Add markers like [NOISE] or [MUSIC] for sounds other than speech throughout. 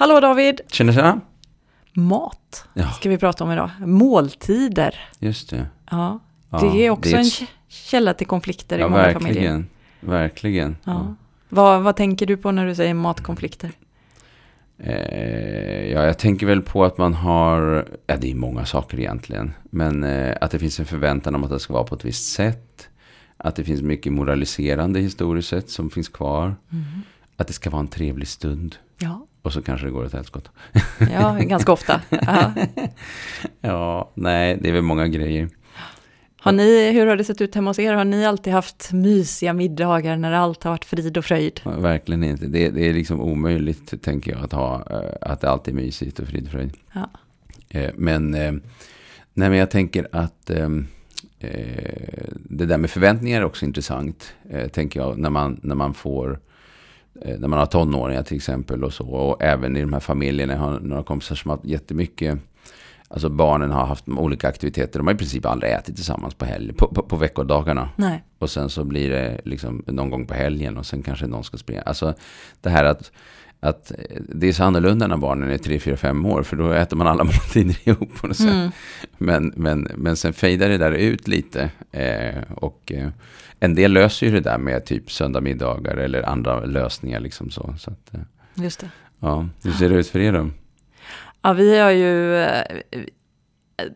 Hallå David! Tjena, tjena. Mat Ja. ska vi prata om idag. Måltider. Just det. Ja, Ja, det är också det är en ett- kä- källa till konflikter i Ja, många verkligen. familjer. Verkligen. Ja. Vad, vad tänker du på när du säger matkonflikter? Eh, ja, jag tänker väl på att man har, ja det är många saker egentligen, men eh, att det finns en förväntan om att det ska vara på ett visst sätt. Att det finns mycket moraliserande historiskt sett som finns kvar. Att det ska vara en trevlig stund. Ja, Och så kanske det går åt helskott. ja ganska ofta. [LAUGHS] Ja. Nej, det är väl många grejer. Har ni, hur har det sett ut hemma hos er? Har ni alltid haft mysiga middagar när allt har varit frid och fröjd? Ja, Verkligen inte. Det, det är liksom omöjligt, tänker jag, att ha, eh, att det alltid är mysigt och frid och fröjd. Ja. Eh, Men, eh, nej, men jag tänker att det där med förväntningar är också intressant, tänker jag, när man, när man får när man har tonåringar till exempel och så. Och även i de här familjerna. Jag har några kompisar som har haft jättemycket. Alltså barnen har haft olika aktiviteter. De har i princip aldrig ätit tillsammans på, helg, på, på, på veckodagarna. Nej. Och sen så blir det liksom någon gång på helgen och sen kanske någon ska springa. Alltså det här att, att det är så annorlunda när barnen är 3, 4, 5 år. För då äter man alla [LAUGHS] måltider ihop på något sätt. Mm. Men, men, men sen fejdar det där ut lite. Eh, och eh, en del löser ju det där med typ söndagmiddagar eller andra lösningar liksom så. så att, eh, Just det. ja, hur ser det ut för er då? Ja, vi har ju... eh,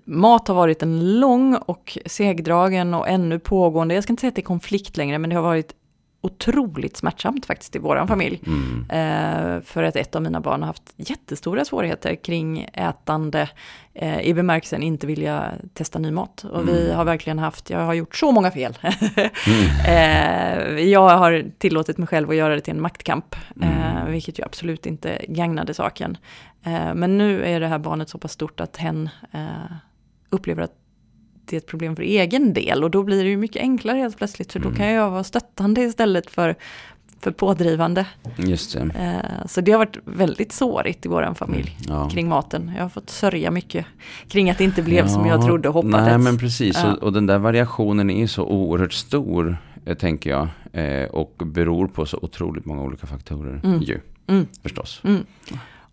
Mat har varit en lång och segdragen och ännu pågående, jag ska inte säga att det är konflikt längre, men det har varit otroligt smärtsamt faktiskt i vår familj. Mm. Eh, för att ett av mina barn har haft jättestora svårigheter kring ätande eh, i bemärkelsen inte vilja testa ny mat. Och vi Mm. har verkligen haft, jag har gjort så många fel. [LAUGHS] eh, jag har tillåtit mig själv att göra det till en maktkamp, eh, Mm. vilket ju absolut inte gagnade saken. Eh, men nu är det här barnet så pass stort att hen eh, upplever att det är ett problem för egen del och då blir det ju mycket enklare helt plötsligt för då Mm. kan jag vara stöttande istället för, för pådrivande. Just det. Eh, Så det har varit väldigt sårigt i vår familj Ja. kring maten. Jag har fått sörja mycket kring att det inte blev som jag Ja, trodde och hoppades. Nej, men precis. Ja. Och, och den där variationen är så oerhört stor, eh, tänker jag. Eh, och beror på så otroligt många olika faktorer. Mm. Ju, Mm. förstås. Mm.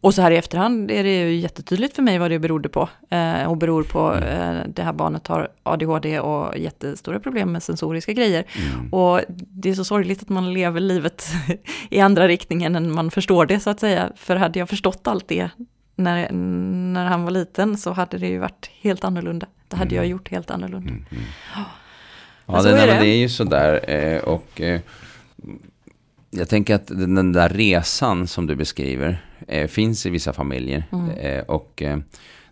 Och så här i efterhand är det ju jättetydligt för mig vad det berodde på. Eh, och beror på Mm. eh, det här barnet har ADHD och jättestora problem med sensoriska grejer. Mm. Och det är så sorgligt att man lever livet [LAUGHS] i andra riktningen än man förstår det så att säga. För hade jag förstått allt det när, när han var liten så hade det ju varit helt annorlunda. Det hade jag gjort helt annorlunda. Mm. Mm. Men Ja, det, är det. det är ju sådär. Eh, och eh, jag tänker att den där resan som du beskriver eh, finns i vissa familjer. Mm. Eh, och eh,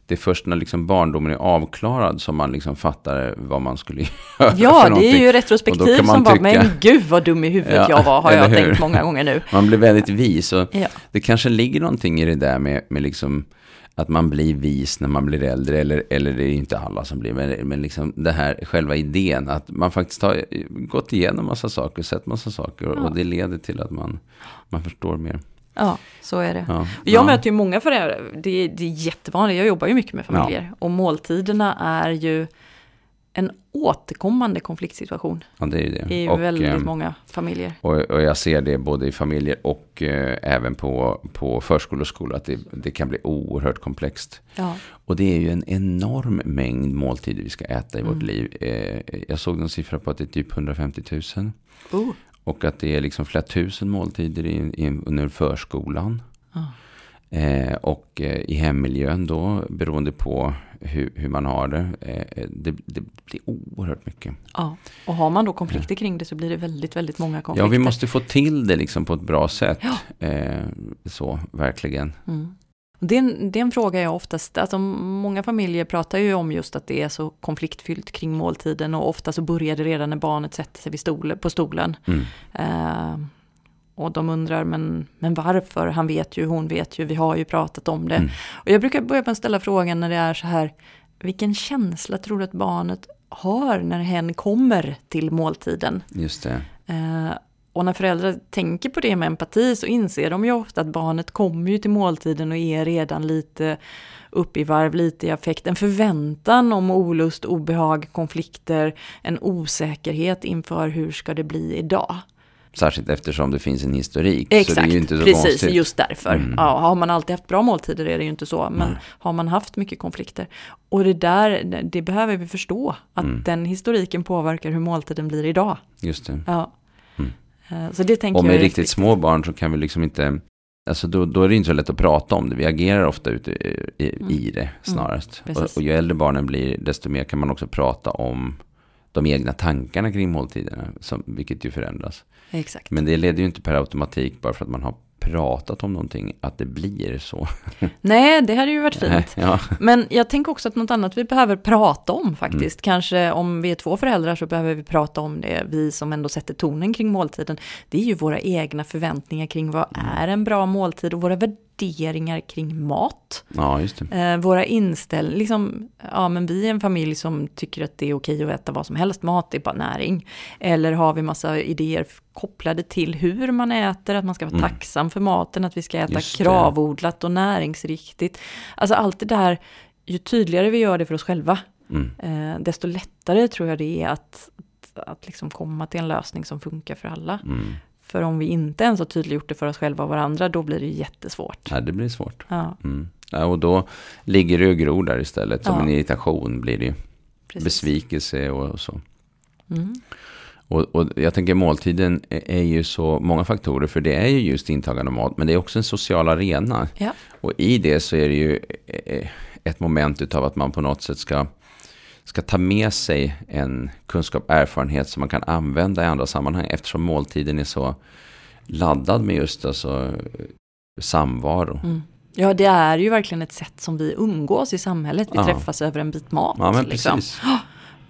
det är först när liksom barndomen är avklarad som man liksom fattar vad man skulle [LAUGHS] göra Ja, det är ju retrospektiv som tycka- men gud vad dum i huvudet Ja, jag var, har jag hur? tänkt många gånger nu. Man blir väldigt vis. Och Ja. det kanske ligger någonting i det där med, med liksom att man blir vis när man blir äldre. Eller, eller det är inte alla som blir. Men, men liksom det här själva idén. Att man faktiskt har gått igenom massa saker. Sett massa saker. Och, Ja. och det leder till att man, man förstår mer. Ja, så är det. Ja. Jag ja. möter ju många föräldrar, det, det är jättevanligt, jag jobbar ju mycket med familjer. Och måltiderna är ju en återkommande konfliktsituation ja, det är ju det. i och, väldigt eh, många familjer. Och, och jag ser det både i familjer och eh, även på, på förskola och skola. Att det, det kan bli oerhört komplext. Ja. Och det är ju en enorm mängd måltider vi ska äta i vårt liv. Eh, jag såg någon siffra på att det är typ 150 000. Oh. Och att det är liksom flera tusen måltider i, i, under förskolan. Ja. Eh, och eh, i hemmiljön då, beroende på hur, hur man har det. Eh, det, det blir oerhört mycket. ja. Och har man då konflikter kring det så blir det väldigt, väldigt många konflikter. Ja, vi måste få till det liksom på ett bra sätt. Ja. Eh, så, verkligen. Mm. Det, är en, det är en fråga jag oftast, alltså många familjer pratar ju om just att det är så konfliktfyllt kring måltiden och ofta så börjar det redan när barnet sätter sig vid stol, på stolen. Mm. Eh, och de undrar, men, men varför? Han vet ju, hon vet ju, vi har ju pratat om det. Mm. Och jag brukar börja med att ställa frågan när det är så här, vilken känsla tror du att barnet har när hen kommer till måltiden? Just det. Eh, och när föräldrar tänker på det med empati så inser de ju ofta att barnet kommer ju till måltiden och är redan lite upp i varv, lite i affekt. En förväntan om olust, obehag, konflikter, en osäkerhet inför hur ska det bli idag. Särskilt eftersom det finns en historik. Exakt, precis, konstigt. just därför. Mm. Ja, har man alltid haft bra måltider är det ju inte så, men Nej. har man haft mycket konflikter. Och det där, det behöver vi förstå, att Mm. den historiken påverkar hur måltiden blir idag. Just det. Ja. Mm. Eh, Så det tänker Och jag med är riktigt viktigt. små barn så kan vi liksom inte, alltså då, då är det inte så lätt att prata om det. Vi agerar ofta ute i, Mm. i det snarast. precis. och, och ju äldre barnen blir, desto mer kan man också prata om de egna tankarna kring måltiderna, som, vilket ju förändras. Exakt. Men det leder ju inte per automatik, bara för att man har pratat om någonting, att det blir så. [LAUGHS] Nej, det hade ju varit fint. ja. Men jag tänker också att något annat vi behöver prata om faktiskt. Mm. Kanske om vi är två föräldrar så behöver vi prata om det. Vi som ändå sätter tonen kring måltiden. Det är ju våra egna förväntningar kring vad Mm. är en bra måltid och våra värderingar kring mat. ja. Eh, våra inställningar, liksom, ja men vi är en familj som tycker att det är okej att äta vad som helst, mat är bara näring. Eller har vi massa idéer kopplade till hur man äter, att man ska vara Mm. tacksam för maten, att vi ska äta kravodlat och näringsriktigt. Alltså allt det där, ju tydligare vi gör det för oss själva, Mm. eh, desto lättare tror jag det är att, att, att liksom komma till en lösning som funkar för alla. Mm. För om vi inte ens har tydliggjort det för oss själva och varandra, då blir det jättesvårt. Ja, det blir svårt. Ja, Mm. Ja, och då ligger det och gror där istället. Som Ja. en irritation blir det ju. precis. Besvikelse och så. Mm. Och, och jag tänker måltiden är ju så många faktorer. För det är ju just intagande av mat. Men det är också en social arena. Ja. Och i det så är det ju eh, ett moment utav att man på något sätt ska, ska ta med sig en kunskap, erfarenhet som man kan använda i andra sammanhang. Eftersom måltiden är så laddad med just alltså, samvaro. Mm. Ja, det är ju verkligen ett sätt som vi umgås i samhället. Vi Ja. träffas över en bit mat. Ja, men liksom. precis. [GASPS]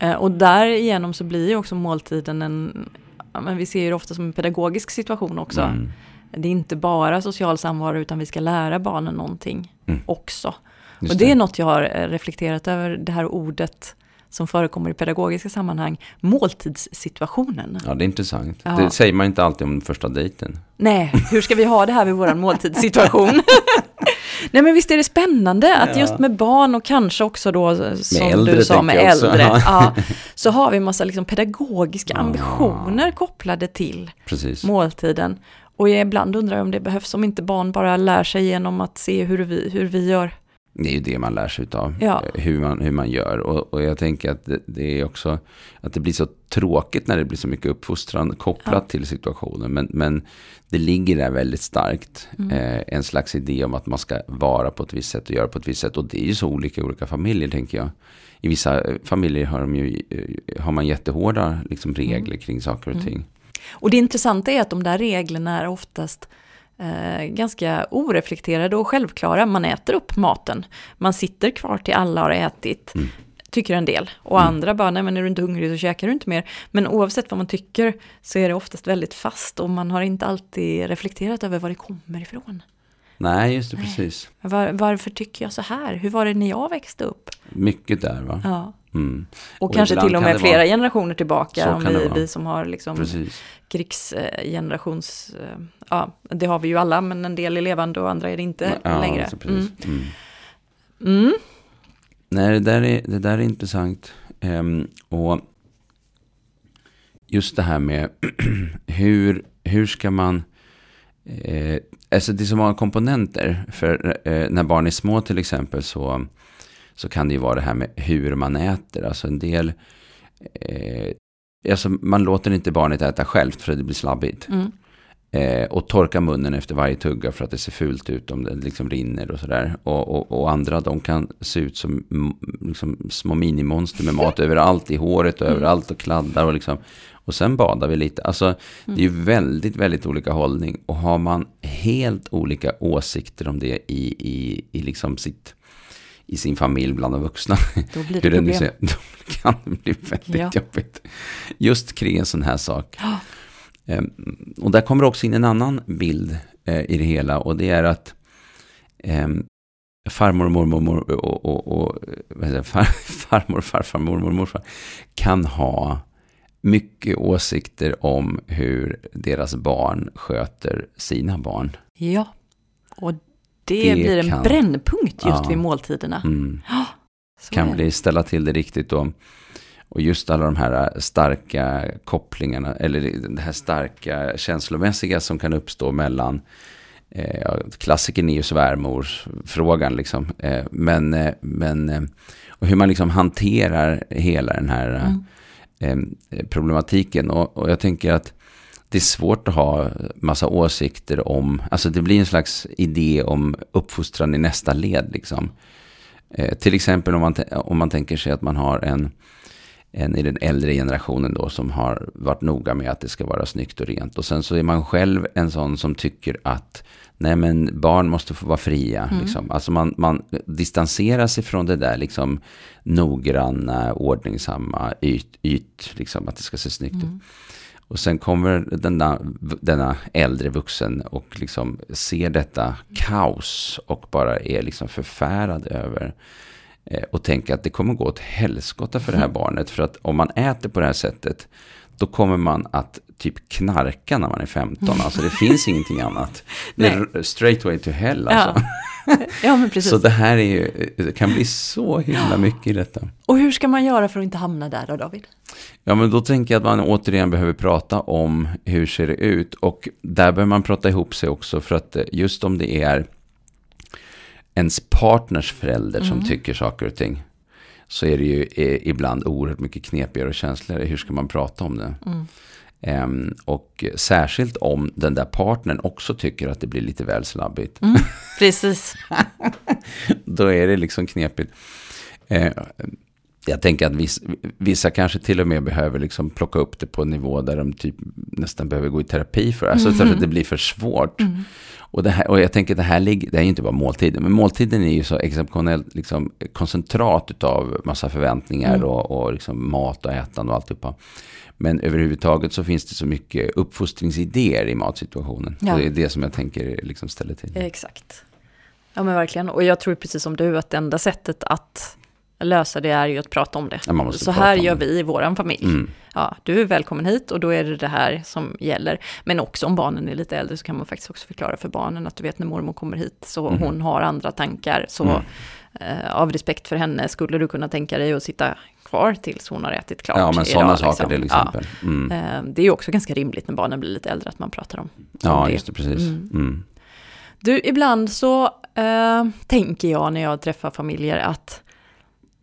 Eh, Och därigenom så blir ju också måltiden en, ja, men vi ser ju det ofta som en pedagogisk situation också. Mm. Det är inte bara social samvaro utan vi ska lära barnen någonting Mm. också. Just och det är något jag har eh, reflekterat över, det här ordet som förekommer i pedagogiska sammanhang, måltidssituationen. Ja, det är intressant. Ja. Det säger man inte alltid om första dejten. Nej, hur ska vi ha det här vid vår måltidssituation? [LAUGHS] Nej men visst är det spännande att Ja. just med barn och kanske också då som äldre, du sa med äldre. Ja. Så har vi massa liksom pedagogiska Ja. ambitioner kopplade till Precis. måltiden. Och jag ibland undrar om det behövs om inte barn bara lär sig genom att se hur vi, hur vi gör. Det är ju det man lär sig av. Ja. Hur, man, hur man gör. Och, och jag tänker att det, det är också att det blir så tråkigt när det blir så mycket uppfostran kopplat Ja. till situationen. Men, men det ligger där väldigt starkt. Mm. Eh, en slags idé om att man ska vara på ett visst sätt och göra på ett visst sätt. Och det är ju så olika i olika familjer tänker jag. I vissa eh, familjer har, de ju, eh, har man jättehårda liksom, regler kring saker och Mm. ting. Och det intressanta är att de där reglerna är oftast eh, ganska oreflekterade och självklara. Man äter upp maten. Man sitter kvar till alla har ätit. Mm. Tycker en del. Och Mm. andra bara, nej men är du inte hungrig så käkar du inte mer. Men oavsett vad man tycker så är det oftast väldigt fast och man har inte alltid reflekterat över var det kommer ifrån. Nej, just det, precis. Var, varför tycker jag så här? Hur var det när jag växte upp? Mycket där va. Ja. Mm, Och, Och kanske till och med det flera vara- generationer tillbaka. Om vi, vara. vi som har liksom precis. krigsgenerations... eh, Ja, det har vi ju alla, men en del är levande och andra är det inte Ja, längre. alltså. Mm. Mm. Nej, det där är, det där är intressant. Ehm, och just det här med [CLEARS THROAT] hur, hur ska man... Eh, alltså det är så många komponenter. För eh, när barn är små till exempel så, så kan det ju vara det här med hur man äter. Alltså en del... Eh, alltså man låter inte barnet äta självt för att det blir slabbigt. Mm. Eh, och torka munnen efter varje tugga för att det ser fult ut om det liksom rinner och sådär. Och, och, och andra de kan se ut som mm, liksom, små minimonster med mat [LAUGHS] överallt i håret och Mm. överallt och kladdar och liksom. Och sen badar vi lite. Alltså det är ju väldigt, väldigt olika hållning. Och har man helt olika åsikter om det i, i, i liksom sitt i sin familj bland de vuxna. Då blir [LAUGHS] det det problem. ser, [LAUGHS] då kan det bli väldigt Ja. jobbigt. Just kring en sån här sak. Ehm, Och där kommer också in en annan bild eh, i det hela och det är att ehm, farmor, mormor, mor, och, och, och det, far, [LAUGHS] farmor, farfar, mormor, morfar kan ha mycket åsikter om hur deras barn sköter sina barn. Ja, och det, Det blir en kan- brännpunkt just Ja. vid måltiderna. Mm. Kan bli ställa till det riktigt och, Och just alla de här starka kopplingarna, eller det här starka känslomässiga som kan uppstå mellan eh, klassikern är ju svärmorsfrågan liksom. Eh, men, eh, men och hur man liksom hanterar hela den här mm. problematiken. Och, och, jag tänker att det är svårt att ha massa åsikter om, alltså det blir en slags idé om uppfostran i nästa led liksom. Eh, till exempel om man, om man tänker sig att man har en, en i den äldre generationen då som har varit noga med att det ska vara snyggt och rent. Och sen så är man själv en sån som tycker att nej men barn måste få vara fria. Mm. Liksom. Alltså man, man distanserar sig från det där liksom noggranna, ordningsamma, yt, yt liksom att det ska se snyggt ut. Mm. Och sen kommer denna, denna äldre vuxen och liksom ser detta kaos och bara är liksom förfärad över eh, och tänker att det kommer gå åt helskotta för det här mm. barnet. För att om man äter på det här sättet, då kommer man att typ knarka när man är 15. [LAUGHS] Alltså det finns ingenting annat. Det är straight way to hell alltså. Ja. [LAUGHS] ja, men precis. Så det här är ju, det kan bli så himla mycket i detta. Och hur ska man göra för att inte hamna där då, David? Ja, men då tänker jag att man återigen behöver prata om hur ser det ut. Och där behöver man prata ihop sig också för att just om det är ens partners förälder mm. som tycker saker och ting så är det ju ibland oerhört mycket knepigare och känsligare. Hur ska man prata om det? Mm. Um, och särskilt om den där partnern också tycker att det blir lite väl slabbigt. Mm, precis. [LAUGHS] Då är det liksom knepigt. Uh, jag tänker att vissa, vissa, kanske till och med behöver liksom plocka upp det på en nivå där de typ nästan behöver gå i terapi för. Alltså mm. så att det blir för svårt. Mm. Och, det här, och jag tänker att det här ligger, det är ju inte bara måltiden, men måltiden är ju så exceptionellt liksom, koncentrat av massa förväntningar mm. och, och liksom mat och ätande och alltihopa. Men överhuvudtaget så finns det så mycket uppfostringsidéer i matsituationen. Ja. Och det är det som jag tänker liksom ställer till. Exakt. Ja men verkligen. Och jag tror precis som du att det enda sättet att lösa det är ju att prata om det. Ja, så här gör det. vi i vår familj. Mm. Ja, du är välkommen hit och då är det det här som gäller. Men också om barnen är lite äldre så kan man faktiskt också förklara för barnen att du vet när mormor kommer hit så mm. hon har andra tankar. Så mm. eh, av respekt för henne skulle du kunna tänka dig att sitta kvar tills hon har ätit klart. Ja, men sådana saker liksom. till exempel. Ja. Mm. Eh, det är ju också ganska rimligt när barnen blir lite äldre att man pratar om, Ja, det. just det, precis. Mm. Mm. Du, ibland så eh, tänker jag när jag träffar familjer att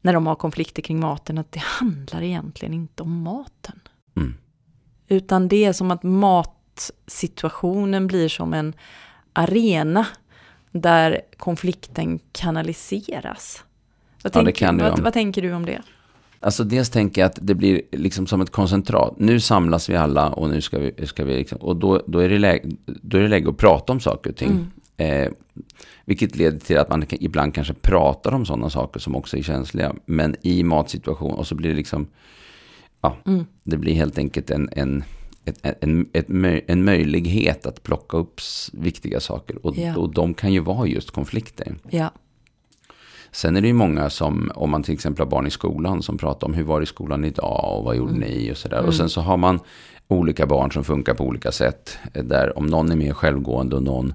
när de har konflikter kring maten, att det handlar egentligen inte om maten. Mm. Utan det är som att matsituationen blir som en arena där konflikten kanaliseras. Vad, ja, tänker, vad, vad tänker du om det? Alltså dels tänker jag att det blir liksom som ett koncentrat. Nu samlas vi alla och nu ska vi, ska vi liksom, och då, då, är det läge, då är det läge att prata om saker och ting. Mm. Eh, vilket leder till att man ibland kanske pratar om sådana saker som också är känsliga. Men i matsituation och så blir det liksom, ja, mm. det blir helt enkelt en, en, ett, en, ett, en möjlighet att plocka upp viktiga saker. Och, ja. och de kan ju vara just konflikter. Ja. Sen är det ju många som, om man till exempel har barn i skolan, som pratar om hur var det i skolan idag och vad gjorde mm. ni och sådär. Mm. Och sen så har man olika barn som funkar på olika sätt. Där om någon är mer självgående och någon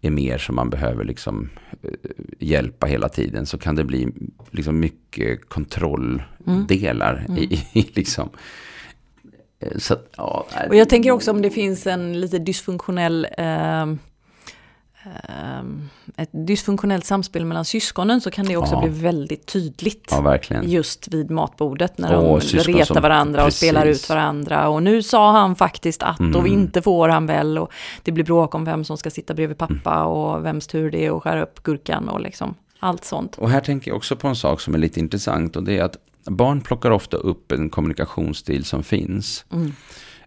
är mer som man behöver liksom eh, hjälpa hela tiden så kan det bli liksom mycket kontrolldelar mm. Mm. I, i, liksom. Eh, så, ja, och jag tänker också om det finns en lite dysfunktionell eh, ett dysfunktionellt samspel mellan syskonen så kan det också ja. bli väldigt tydligt. Ja. Just vid matbordet när oh, de retar som, varandra precis. och spelar ut varandra. Och nu sa han faktiskt att mm. och inte får han väl. Och det blir bråk om vem som ska sitta bredvid pappa mm. och vems tur det är att skära upp gurkan och liksom allt sånt. Och här tänker jag också på en sak som är lite intressant och det är att barn plockar ofta upp en kommunikationsstil som finns. Mm.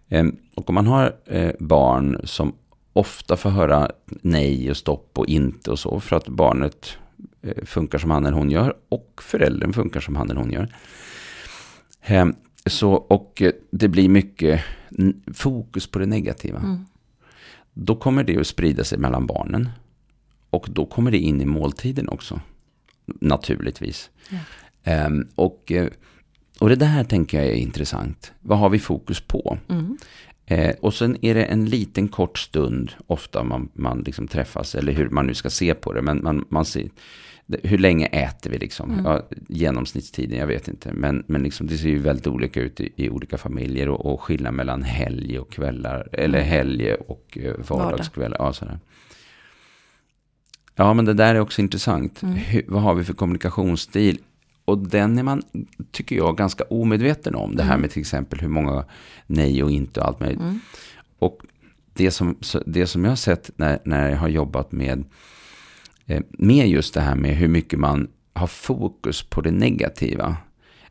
Ehm, och om man har eh, barn som ofta får höra nej och stopp och inte och så för att barnet eh, funkar som han eller hon gör och föräldern funkar som han eller hon gör. Ehm, så, och eh, det blir mycket fokus på det negativa. Mm. Då kommer det att sprida sig mellan barnen. Och då kommer det in i måltiden också. Naturligtvis. Ja. Um, och, eh, och det där tänker jag är intressant. Vad har vi fokus på? Mm. Eh, och sen är det en liten kort stund ofta man, man liksom träffas, eller hur man nu ska se på det. Men man, man ser, hur länge äter vi liksom? Mm. Ja, genomsnittstiden, jag vet inte. Men, men liksom, det ser ju väldigt olika ut i, i olika familjer. Och, och skillnad mellan helg och kvällar. Eller mm. helg och eh, vardagskvällar. Ja, sådär. ja, men det där är också intressant. Mm. Hur, vad har vi för kommunikationsstil? Och den är man, tycker jag, ganska omedveten om. Det här mm. med till exempel hur många nej och inte och allt möjligt. Mm. Och det som, det som jag har sett när, när jag har jobbat med, eh, med just det här med hur mycket man har fokus på det negativa.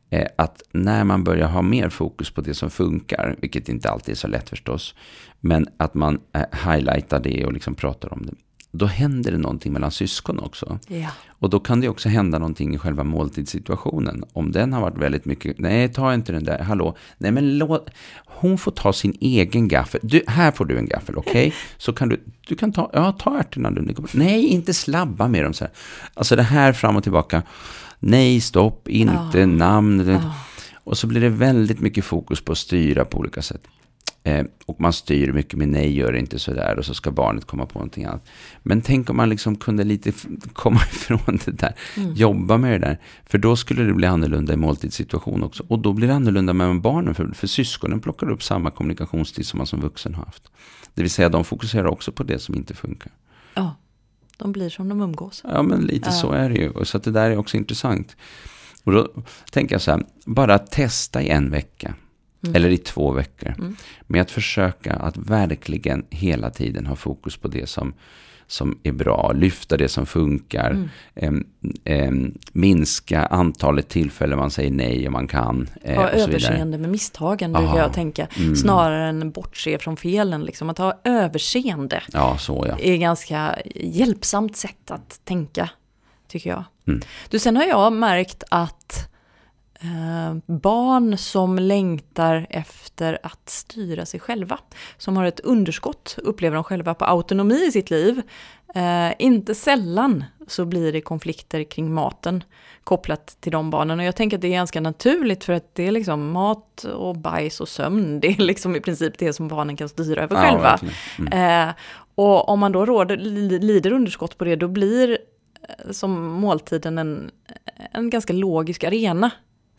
Eh, att när man börjar ha mer fokus på det som funkar, vilket inte alltid är så lätt förstås, men att man eh, highlightar det och liksom pratar om det då händer det någonting mellan syskon också. Ja. Och då kan det också hända någonting i själva måltidssituationen. Om den har varit väldigt mycket, nej ta inte den där, hallå, nej men låt, hon får ta sin egen gaffel. Du, här får du en gaffel, okej? Okay? [LAUGHS] Så kan du, du kan ta, ja ta ärtorna du. Nej, inte slabba med dem så här. Alltså det här fram och tillbaka. Nej, stopp, inte, oh. namn. Oh. Och så blir det väldigt mycket fokus på att styra på olika sätt. Eh, och man styr mycket med nej, gör inte sådär. Och så ska barnet komma på någonting annat. Men tänk om man liksom kunde lite [LAUGHS] komma ifrån det där. Mm. Jobba med det där. För då skulle det bli annorlunda i måltidssituation också. Och då blir det annorlunda med barnen. För, för syskonen plockar upp samma kommunikationstid som man som vuxen har haft. Det vill säga de fokuserar också på det som inte funkar. Ja, de blir som de umgås. Ja, men lite ja. så är det ju. Så det där är också intressant. Och då tänker jag så här, bara testa i en vecka. Mm. Eller i två veckor. Mm. Med att försöka att verkligen hela tiden ha fokus på det som, som är bra. Lyfta det som funkar. Mm. Äm, äm, minska antalet tillfällen man säger nej om man kan. Äh, ha överseende med misstagen brukar jag tänka. Mm. Snarare än bortse från felen. Liksom. Att ha överseende ja, så, ja. är ett ganska hjälpsamt sätt att tänka. Tycker jag. Mm. Du, sen har jag märkt att Eh, barn som längtar efter att styra sig själva. Som har ett underskott, upplever de själva, på autonomi i sitt liv. Eh, inte sällan så blir det konflikter kring maten kopplat till de barnen. Och jag tänker att det är ganska naturligt för att det är liksom mat och bajs och sömn. Det är liksom i princip det som barnen kan styra över ja, själva. Mm. Eh, och om man då råder, lider underskott på det, då blir eh, som måltiden en, en ganska logisk arena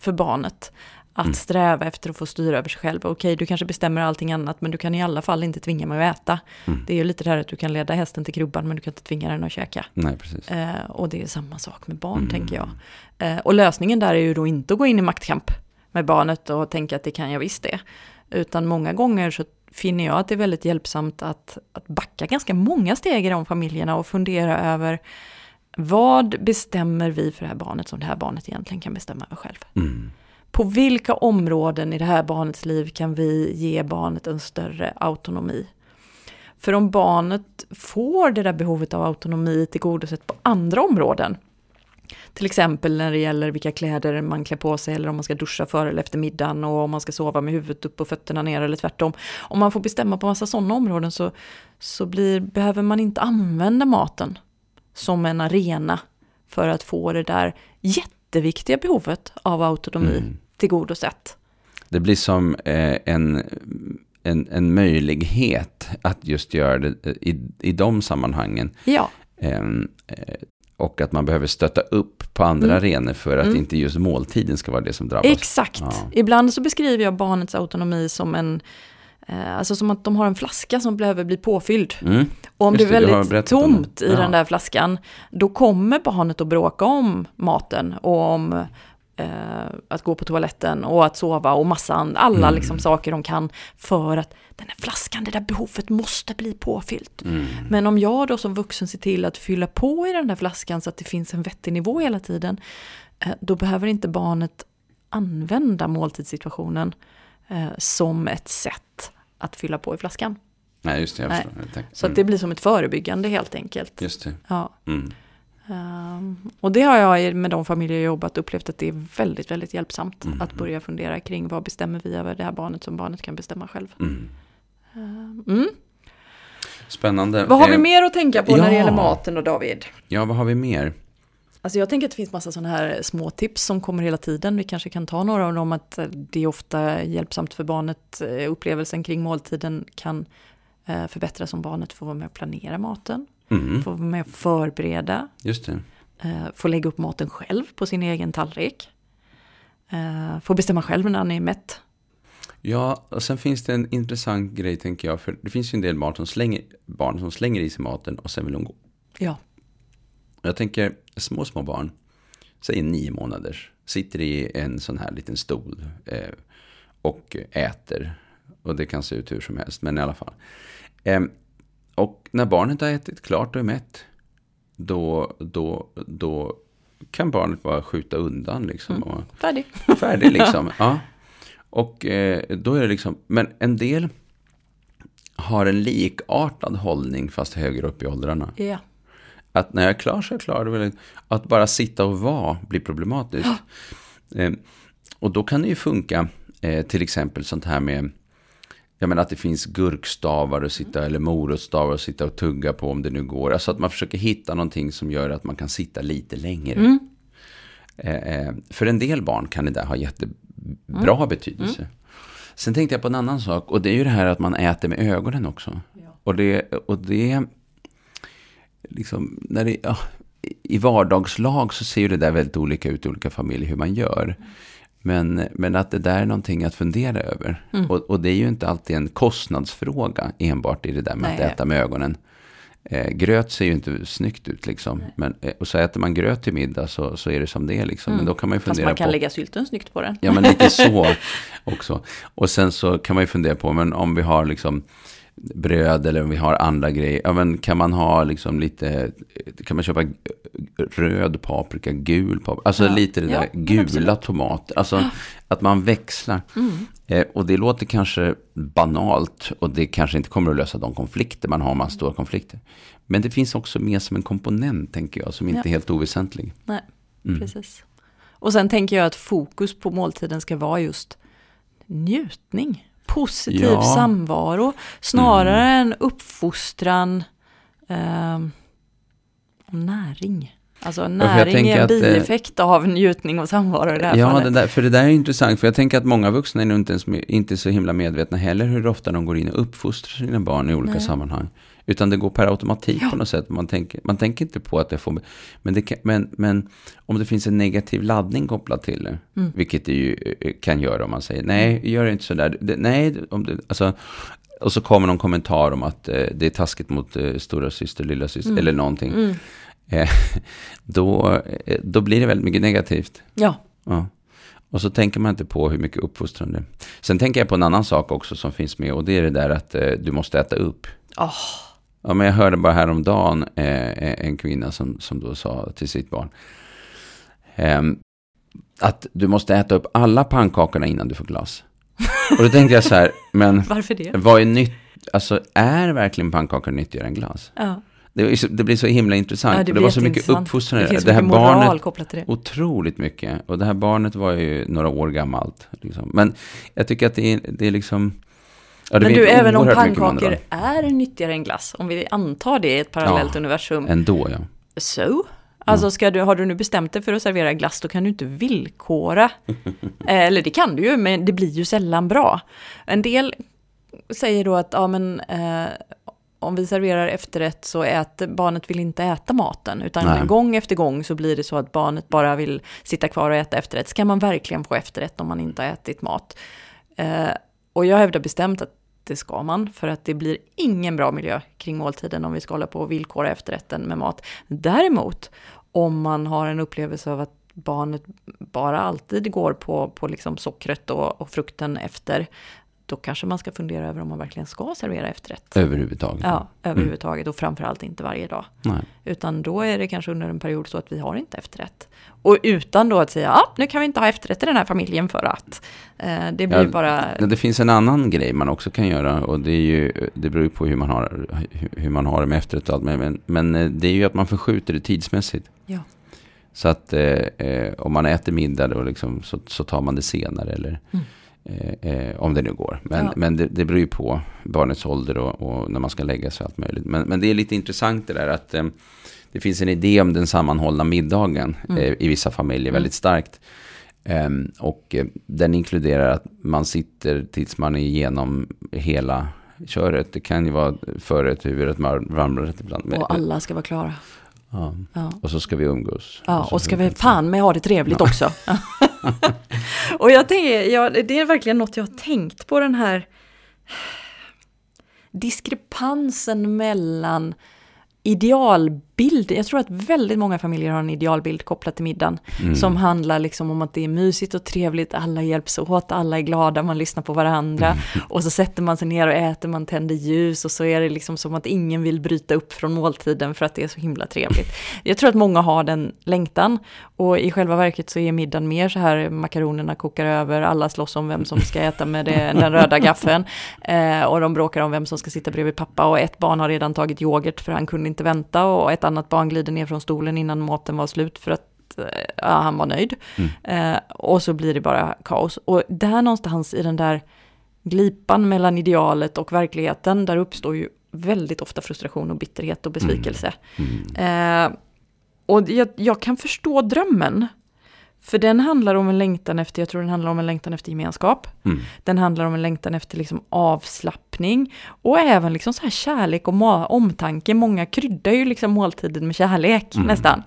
för barnet. Att mm. sträva efter att få styra över sig själv. Okej, du kanske bestämmer allting annat, men du kan i alla fall inte tvinga mig att äta. Mm. Det är ju lite det här att du kan leda hästen till krubban, men du kan inte tvinga den att käka. Nej, precis. Eh, och det är samma sak med barn, mm. tänker jag. Eh, och lösningen där är ju då inte att gå in i maktkamp med barnet och tänka att det kan jag visst det. Utan många gånger så finner jag att det är väldigt hjälpsamt att, att backa ganska många steg i de familjerna och fundera över vad bestämmer vi för det här barnet som det här barnet egentligen kan bestämma över själv? Mm. På vilka områden i det här barnets liv kan vi ge barnet en större autonomi? För om barnet får det där behovet av autonomi tillgodosett på andra områden, till exempel när det gäller vilka kläder man klär på sig eller om man ska duscha före eller efter middagen och om man ska sova med huvudet upp och fötterna ner eller tvärtom. Om man får bestämma på massa sådana områden så, så blir, behöver man inte använda maten som en arena för att få det där jätteviktiga behovet av autonomi mm. tillgodosett. Det blir som eh, en, en, en möjlighet att just göra det i, i de sammanhangen. Ja. Ehm, eh, och att man behöver stötta upp på andra mm. arenor för att mm. inte just måltiden ska vara det som drabbas. Exakt. Ja. Ibland så beskriver jag barnets autonomi som en Eh, alltså som att de har en flaska som behöver bli påfylld. Mm. Och om Just det är väldigt tomt i ja. den där flaskan, då kommer barnet att bråka om maten och om eh, att gå på toaletten och att sova och massa alla mm. liksom, saker de kan för att den här flaskan, det där behovet måste bli påfyllt. Mm. Men om jag då som vuxen ser till att fylla på i den där flaskan så att det finns en vettig nivå hela tiden, eh, då behöver inte barnet använda måltidssituationen eh, som ett sätt att fylla på i flaskan. Nej, just det. Jag Nej. Mm. Så att det blir som ett förebyggande helt enkelt. Just det. Ja. Mm. Um, och det har jag med de familjer jag jobbat upplevt att det är väldigt, väldigt hjälpsamt mm. att börja fundera kring vad bestämmer vi över det här barnet som barnet kan bestämma själv. Um, Spännande. Vad har vi eh, mer att tänka på ja. när det gäller maten och David? Ja, vad har vi mer? Alltså jag tänker att det finns massa sådana här små tips som kommer hela tiden. Vi kanske kan ta några av dem, att eh, det är ofta hjälpsamt för barnet. Eh, upplevelsen kring måltiden kan eh, förbättras om barnet får vara med och planera maten. Mm. Får vara med och förbereda. Just det. Får lägga upp maten själv på sin egen tallrik. Får bestämma själv när han är mätt. Ja, och sen finns det en intressant grej tänker jag. För det finns ju en del barn som slänger, barn som slänger i sig maten och sen vill de gå. Ja. Jag tänker små, små barn, säg nio månaders, sitter i en sån här liten stol eh, och äter. Och det kan se ut hur som helst, men i alla fall. Eh, och när barnet har ätit klart och är mätt, då, då, då kan barnet bara skjuta undan. Liksom, mm. och, färdig. [LAUGHS] Färdig liksom, [LAUGHS] ja. Och eh, då är det liksom, men en del har en likartad hållning fast högre upp i åldrarna. Ja. Att när jag är klar så är jag klar. Att bara sitta och vara blir problematiskt. Ja. [GASPS] Eh, och då kan det ju funka, eh, till exempel sånt här med, jag menar att det finns gurkstavar att sitta, eller morotstavar att sitta och tugga på om det nu går. Alltså att man försöker hitta någonting som gör att man kan sitta lite längre. Mm. Eh, eh för en del barn kan det där ha jättebra mm. betydelse. Mm. Sen tänkte jag på en annan sak, och det är ju det här att man äter med ögonen också. Ja. Och, det, och det liksom, när det, ja, i vardagslag så ser ju det där väldigt olika ut i olika familjer hur man gör. Men, men att det där är någonting att fundera över. Mm. Och, och, det är ju inte alltid en kostnadsfråga enbart i det där med Nej. att äta med ögonen. Eh, gröt ser ju inte snyggt ut liksom. Men, eh, och så äter man gröt till middag så, så är det som det är liksom. Mm. Men då kan man ju fundera Fast man kan på, lägga sylten snyggt på den. Ja, men lite så också. Och sen så kan man ju fundera på, men om vi har liksom bröd eller om vi har andra grejer. Ja, men kan man ha liksom lite, kan man köpa röd paprika, gul paprika, alltså ja. lite det där ja, gula tomater. Alltså att man växlar. Mm. Eh, och det låter kanske banalt och det kanske inte kommer att lösa de konflikter man har om man stora konflikter. Men det finns också med som en komponent, tänker jag, som inte är helt oväsentlig. Nej, mm. precis. Och sen tänker jag att fokus på måltiden ska vara just njutning positiv ja. samvaro snarare mm. än uppfostran eh, och näring. Alltså näring är en bieffekt att, av njutning och samvaro i det här ja, fallet. Ja, för det där är intressant. För jag tänker att många vuxna är nog inte, ens, inte så himla medvetna heller hur ofta de går in och uppfostrar sina barn i olika Nej. sammanhang. Utan det går per automatik ja. på något sätt. Man tänker, man tänker inte på att det får... Men, det kan, men, men om det finns en negativ laddning kopplad till det, mm. vilket det ju eh, kan göra om man säger nej, gör inte sådär. Det, nej, om det, alltså, och så kommer någon kommentar om att eh, det är taskigt mot eh, stora syster, lilla syster mm. eller någonting. Mm. Eh, [LAUGHS] då, eh, då blir det väldigt mycket negativt. Ja. ja. Och så tänker man inte på hur mycket uppfostran det är. Sen tänker jag på en annan sak också som finns med och det är det där att eh, du måste äta upp. Oh. Ja, men jag hörde bara häromdagen eh, en kvinna som, som då sa till sitt barn. Eh, att du måste äta upp alla pannkakorna innan du får glass. Och då tänkte jag så här, [LAUGHS] men Varför det? vad är nytt? Alltså är verkligen pannkakor nyttigare än glass? Ja. Det, det, blir så himla intressant. Ja, det, det var så mycket uppfostran. Det finns det här moral kopplat till det. Otroligt mycket. Och det här barnet var ju några år gammalt. Liksom. Men jag tycker att det är, det är liksom... Ja, Men du, även om pannkakor är nyttigare än glass, om vi antar det i ett parallellt ja, universum. Ändå, ja. Så? Alltså ska du, har du nu bestämt dig för att servera glass, då kan du inte villkora. [LAUGHS] Eller det kan du ju, men det blir ju sällan bra. En del säger då att, ja men, eh, om vi serverar efterrätt så äter barnet vill inte äta maten. Utan Nej. gång efter gång så blir det så att barnet bara vill sitta kvar och äta efterrätt. Ska man verkligen få efterrätt om man inte har ätit mat? Eh, och jag hävdar bestämt att det ska man, för att det blir ingen bra miljö kring måltiden om vi ska hålla på och villkora efterrätten med mat. Däremot, om man har en upplevelse av att barnet bara alltid går på, på liksom sockret och, och frukten efter, då kanske man ska fundera över om man verkligen ska servera efterrätt. Överhuvudtaget? Ja, överhuvudtaget och framförallt inte varje dag. Nej. Utan då är det kanske under en period så att vi har inte efterrätt. Och utan då att säga, ja nu kan vi inte ha efterrätt i den här familjen för att. Eh, det blir ja, bara... Det finns en annan grej man också kan göra och det är ju, det beror ju på hur man har, hur man har det med efterrätt och allt men, men eh, det är ju att man förskjuter det tidsmässigt. Ja. Så att eh, eh om man äter middag då liksom, så, så tar man det senare eller mm Eh, eh, om det nu går. Men, ja. men det, det beror ju på barnets ålder och, och, när man ska lägga sig och allt möjligt. Men, men det är lite intressant det där att eh, det finns en idé om den sammanhållna middagen Mm. eh, i vissa familjer väldigt starkt. Ehm, och eh, den inkluderar att man sitter tills man är igenom hela köret. Det kan ju vara förrätt, huvudrätt, varmrätt ibland. Och alla ska vara klara. Ja. Ja. Och så ska vi umgås. Ja, så och ska vi- fan med ha det trevligt också. [LAUGHS] och jag tänker, ja, det är verkligen något jag har tänkt på den här [SIGHS] diskrepansen mellan idealbild. Jag tror att väldigt många familjer har en idealbild kopplat till middagen. Mm. Som handlar liksom om att det är mysigt och trevligt, alla hjälps åt, alla är glada, man lyssnar på varandra. Mm. Och så sätter man sig ner och äter, man tänder ljus och så är det liksom som att ingen vill bryta upp från måltiden för att det är så himla trevligt. Jag tror att många har den längtan. Och i själva verket så är middagen mer så här, makaronerna kokar över, alla slåss om vem som ska äta med det, den röda gaffeln. Eh, och de bråkar om vem som ska sitta bredvid pappa. Och ett barn har redan tagit yoghurt för han kunde inte vänta. Och ett annat barn glider ner från stolen innan maten var slut för att eh, ja, han var nöjd. Eh, och så blir det bara kaos. Och där någonstans i den där glipan mellan idealet och verkligheten, där uppstår ju väldigt ofta frustration och bitterhet och besvikelse. Eh, och jag, jag kan förstå drömmen. För den handlar om en längtan efter, jag tror den handlar om en längtan efter gemenskap. Mm. Den handlar om en längtan efter liksom avslappning. Och även liksom så här kärlek och omtanke. Många kryddar ju liksom måltiden med kärlek nästan.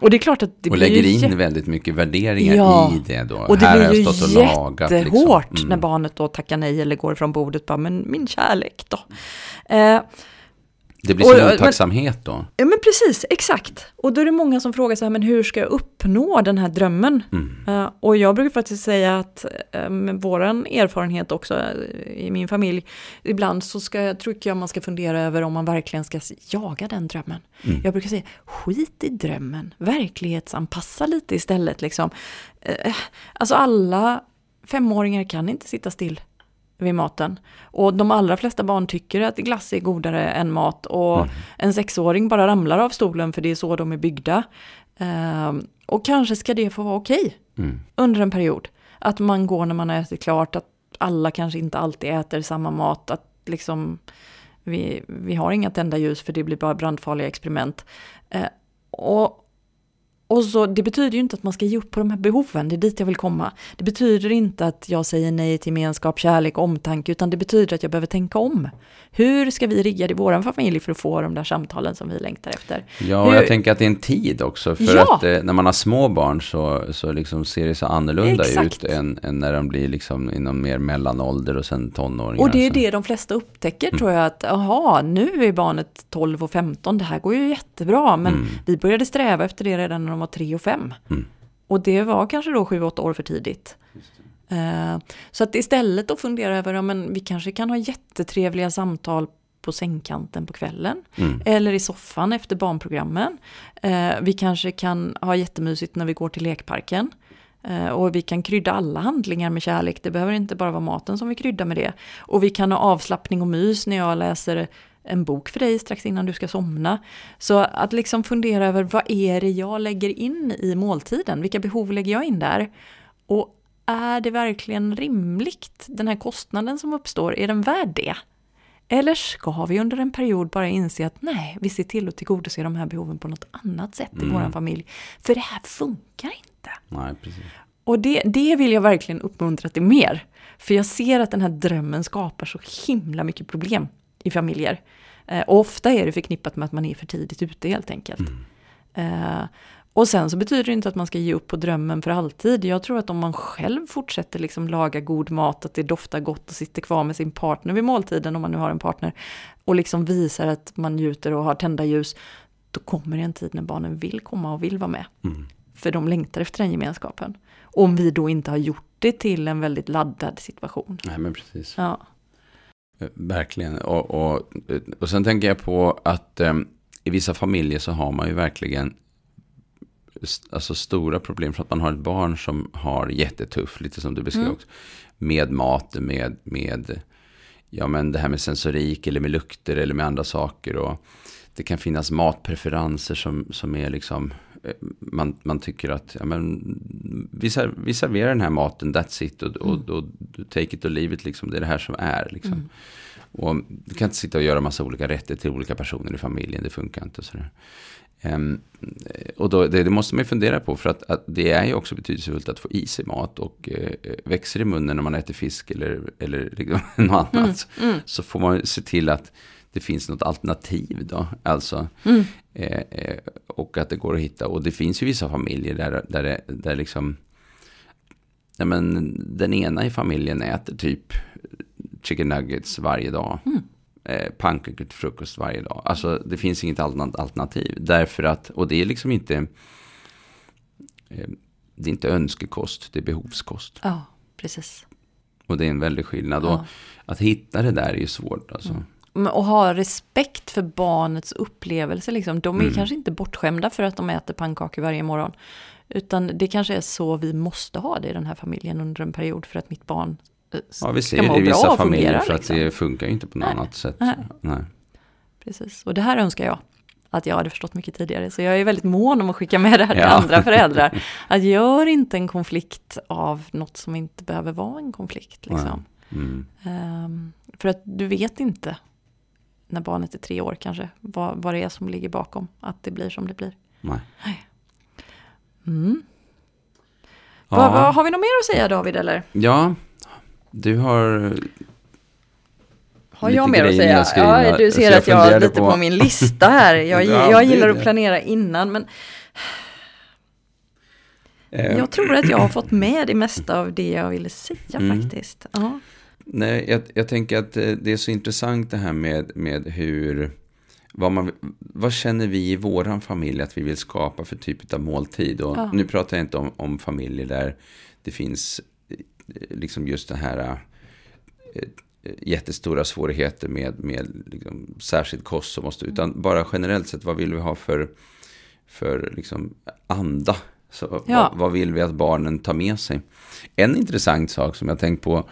Och det är klart att det Mm. och lägger in väldigt mycket värderingar Ja. i det då. och det Här blir ju liksom. jättehårt Mm. när barnet då tackar nej eller går från bordet bara, men min kärlek då? Eh, Det blir Och- som men- otacksamhet då. ja men precis, exakt. Och då är det många som frågar så här, men hur ska jag uppnå den här drömmen? Mm. Eh, och jag brukar faktiskt säga att uh, med våran erfarenhet också eh, i min familj, ibland så ska, jag- tycker jag man ska fundera över om man verkligen ska jaga den drömmen. Mm. Jag brukar säga, skit i drömmen, verklighetsanpassa lite istället. Liksom. Eh, alltså alla femåringar kan inte sitta still vid maten. Och de allra flesta barn tycker att glass är godare än mat. Och en sexåring bara ramlar av stolen för det är så de är byggda. Ehm, och kanske ska det få vara okej Mm. under en period. Att man går när man har ätit klart, att alla kanske inte alltid äter samma mat. Att liksom vi, vi har inga tända ljus för det blir bara brandfarliga experiment. Eh, och, och så, det betyder ju inte att man ska ge upp på de här behoven, det är dit jag vill komma. Det betyder inte att jag säger nej till gemenskap, kärlek och omtanke, utan det betyder att jag behöver tänka om. Hur ska vi rigga det i vår familj för att få de där samtalen som vi längtar efter? Ja, Hur- jag tänker att det är en tid också. För Ja. att eh, när man har små barn så, så liksom ser det så annorlunda Exakt. ut än, än när de blir liksom inom mer mellanålder och sen tonåringar. Och det är det de flesta upptäcker tror jag att, jaha, nu är barnet 12 och 15, det här går ju jättebra, men vi började sträva efter det redan när de var 3 och 5. Mm. Och det var kanske då 7-8 år för tidigt. Eh, så att istället att fundera över, ja men vi kanske kan ha jättetrevliga samtal på sängkanten på kvällen. Mm. Eller i soffan efter barnprogrammen. Eh, vi kanske kan ha jättemysigt när vi går till lekparken. Eh, och vi kan krydda alla handlingar med kärlek. Det behöver inte bara vara maten som vi kryddar med det. Och vi kan ha avslappning och mys när jag läser en bok för dig strax innan du ska somna. Så att liksom fundera över vad är det jag lägger in i måltiden? Vilka behov lägger jag in där? Och är det verkligen rimligt, den här kostnaden som uppstår, är den värd det? Eller ska vi under en period bara inse att nej, vi ser till att tillgodose de här behoven på något annat sätt i vår familj. För det här funkar inte. Nej, precis. Och det, det vill jag verkligen uppmuntra till mer. För jag ser att den här drömmen skapar så himla mycket problem i familjer. Eh, ofta är det förknippat med att man är för tidigt ute helt enkelt. Eh, och sen så betyder det inte att man ska ge upp på drömmen för alltid. Jag tror att om man själv fortsätter liksom laga god mat, att det doftar gott och sitter kvar med sin partner vid måltiden, om man nu har en partner, och liksom visar att man njuter och har tända ljus, då kommer det en tid när barnen vill komma och vill vara med. Mm. För de längtar efter den gemenskapen. Om vi då inte har gjort det till en väldigt laddad situation. Nej, men precis. Ja, Verkligen. Och, och, och sen tänker jag på att eh, i vissa familjer så har man ju verkligen alltså stora problem för att man har ett barn som har jättetufft, lite som du beskrev Mm. också, med mat, med, med, ja men det här med sensorik eller med lukter eller med andra saker. Och det kan finnas matpreferenser som, som är liksom, man, man tycker att, ja men, vi, ser, vi serverar den här maten, that's it, och, och, och take it or leave it, liksom, det är det här som är. Liksom. Och du kan inte sitta och göra massa olika rätter till olika personer i familjen, det funkar inte. Sådär. Um, och då, det, det, måste man ju fundera på, för att, att, det är ju också betydelsefullt att få i sig mat och uh, växer i munnen när man äter fisk eller, eller liksom [LAUGHS] något annat. Mm, mm. Så får man se till att det finns något alternativ då. Alltså, mm. eh, eh, och att det går att hitta. Och det finns ju vissa familjer där, där, det, där liksom, ja, men den ena i familjen äter typ chicken nuggets varje dag. Mm. Eh, pannkakor till frukost varje dag. Alltså det finns inget alternativ. Därför att, och det är liksom inte, eh, det är inte önskekost, det är behovskost. Ja, precis. Och det är en väldig skillnad. Ja. Och att hitta det där är ju svårt alltså. Mm och ha respekt för barnets upplevelse. Liksom. De är mm. kanske inte bortskämda för att de äter pannkakor varje morgon. Utan det kanske är så vi måste ha det i den här familjen under en period för att mitt barn eh, Ja, vi ser det i vissa familjer fungera, för att liksom. det funkar inte på något Nej. annat sätt. Nej. Nej. Precis, och det här önskar jag att jag hade förstått mycket tidigare. Så jag är väldigt mån om att skicka med det här till ja. andra föräldrar. [LAUGHS] Att gör inte en konflikt av något som inte behöver vara en konflikt. Liksom. Mm. Um, för att du vet inte när barnet är tre år kanske, vad, vad det är som ligger bakom att det blir som det blir. Nej. Mm. Ja. Va, va, har vi något mer att säga David eller? Ja, du har har jag mer att säga? Ja, du ser att jag har lite på... på... min lista här. [LAUGHS] Jag, jag gillar att planera innan, men eh. jag tror att jag har fått med det mesta av det jag ville säga mm. faktiskt. Ja. Nej, jag, jag, tänker att eh, det är så intressant det här med, med hur... Vad, man, vad känner vi i våran familj att vi vill skapa för typ av måltid? Och ja. Nu pratar jag inte om, om familjer där det finns eh, liksom just det här äh, jättestora svårigheter med, med liksom, särskild kost som måste, utan bara generellt sett, vad vill vi ha för, för liksom, anda? Så, ja. vad, vad, vill vi att barnen tar med sig? En intressant sak som jag tänkt på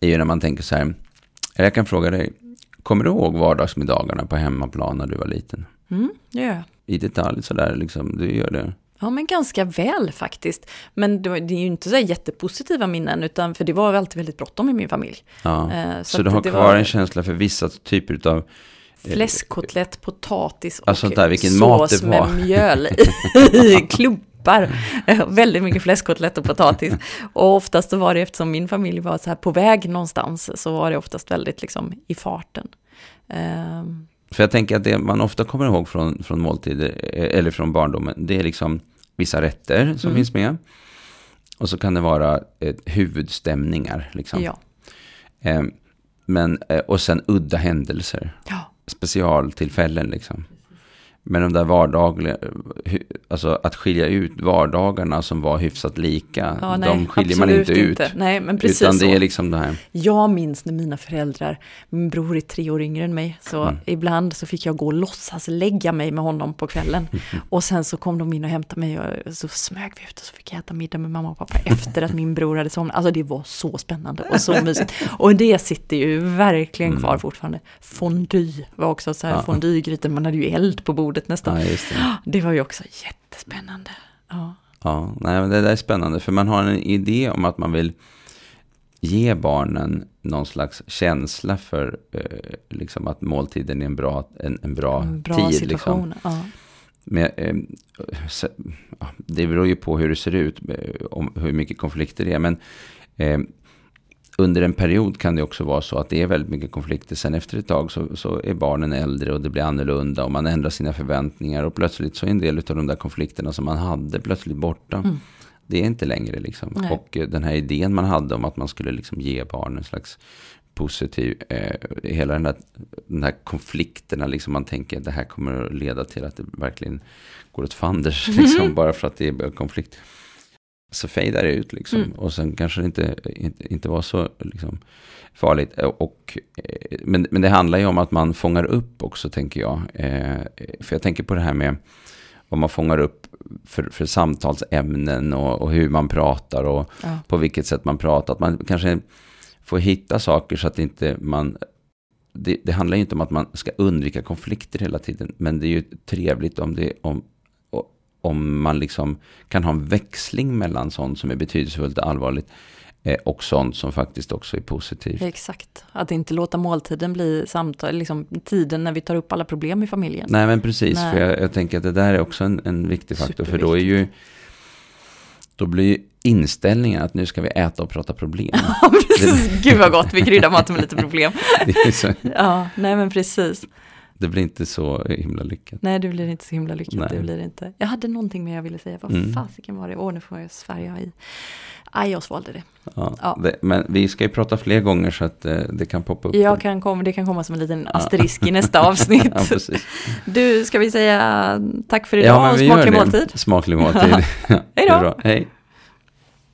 är ju när man tänker så här, jag kan fråga dig, kommer du ihåg vardagsmiddagarna på hemmaplan när du var liten? Mm, det gör jag. I detalj sådär, liksom, du gör det? Ja, men ganska väl faktiskt. Men det är ju inte så jättepositiva minnen, utan för det var alltid väldigt bråttom i min familj. Ja. Eh, så, så du har kvar var... en känsla för vissa typer av eh, Fläskkotlett, potatis och alltså där, vilken sås med mjöl i [LAUGHS] [LAUGHS] klubb dippar. [LAUGHS] Väldigt mycket fläskkotlett och potatis. Och oftast så var det, eftersom min familj var så här på väg någonstans, så var det oftast väldigt liksom i farten. Um. För jag tänker att det man ofta kommer ihåg från, från måltider, eh, eller från barndomen, det är liksom vissa rätter som mm. finns med. Och så kan det vara eh, huvudstämningar. Liksom. Ja. Eh, men, eh, och sen udda händelser. Ja. Specialtillfällen liksom. Men de där vardagliga, alltså att skilja ut vardagarna som var hyfsat lika, ja, nej, de skiljer man inte, inte ut. Nej, men precis utan det är liksom det här. Jag minns när mina föräldrar, min bror är tre år yngre än mig, så mm. ibland så fick jag gå och låtsas lägga mig med honom på kvällen. [LAUGHS] Och sen så kom de in och hämtade mig och så smög vi ut och så fick jag äta middag med mamma och pappa efter att min bror hade somnat. Alltså det var så spännande och så [LAUGHS] mysigt. Och det sitter ju verkligen kvar mm. fortfarande. Fondue var också så här, ja. fondygrytor, man hade ju eld på bordet bordet nästan. Ja, det. [GASPS] det. var ju också jättespännande. Ja. Ja, nej, men det där är spännande. För man har en idé om att man vill ge barnen någon slags känsla för eh, liksom att måltiden är en bra, en, en bra, en bra tid. Liksom. Situation, liksom. ja. Men, eh, det beror ju på hur det ser ut, eh, om hur mycket konflikter det är. Men eh, under en period kan det också vara så att det är väldigt mycket konflikter. Sen efter ett tag så, så är barnen äldre och det blir annorlunda och man ändrar sina förväntningar. Och plötsligt så är en del av de där konflikterna som man hade plötsligt borta. Mm. Det är inte längre liksom. Nej. Och eh, den här idén man hade om att man skulle liksom ge barnen en slags positiv, eh, hela den där, den här konflikterna, liksom man tänker att det här kommer att leda till att det verkligen går åt fanders, [LAUGHS] liksom, mm. bara för att det är konflikt så fejdar det ut liksom. Mm. Och sen kanske det inte, inte, inte var så liksom, farligt. Och, eh, men, men det handlar ju om att man fångar upp också, tänker jag. Eh, för jag tänker på det här med vad man fångar upp för, för samtalsämnen och, och, hur man pratar och ja. på vilket sätt man pratar. Att man kanske får hitta saker så att inte man... Det, det handlar ju inte om att man ska undvika konflikter hela tiden, men det är ju trevligt om, det, om, om man liksom kan ha en växling mellan sånt som är betydelsefullt och allvarligt. Eh, och sånt som faktiskt också är positivt. Exakt, att inte låta måltiden bli samtal, liksom tiden när vi tar upp alla problem i familjen. Nej men precis, Nej. för jag, jag tänker att det där är också en, en viktig faktor. För då är ju, då blir ju inställningen att nu ska vi äta och prata problem. [LAUGHS] Ja, precis. Gud vad gott, vi kryddar maten med lite problem. [LAUGHS] Ja, nej men precis. Det blir inte så himla lyckat. Nej, det blir inte så himla lyckat. Nej. Det blir inte. Jag hade någonting mer jag ville säga. Vad Mm. fasiken var det? Åh, nu får jag svära i. Aj, jag svalde det. Ja, Ja. Det, men vi ska ju prata fler gånger så att eh, det kan poppa upp. Jag kan komma, det kan komma som en liten asterisk i nästa [LAUGHS] avsnitt. Du, ska vi säga tack för idag Ja, och smaklig måltid? Smaklig måltid. [LAUGHS] Hej då. Hej.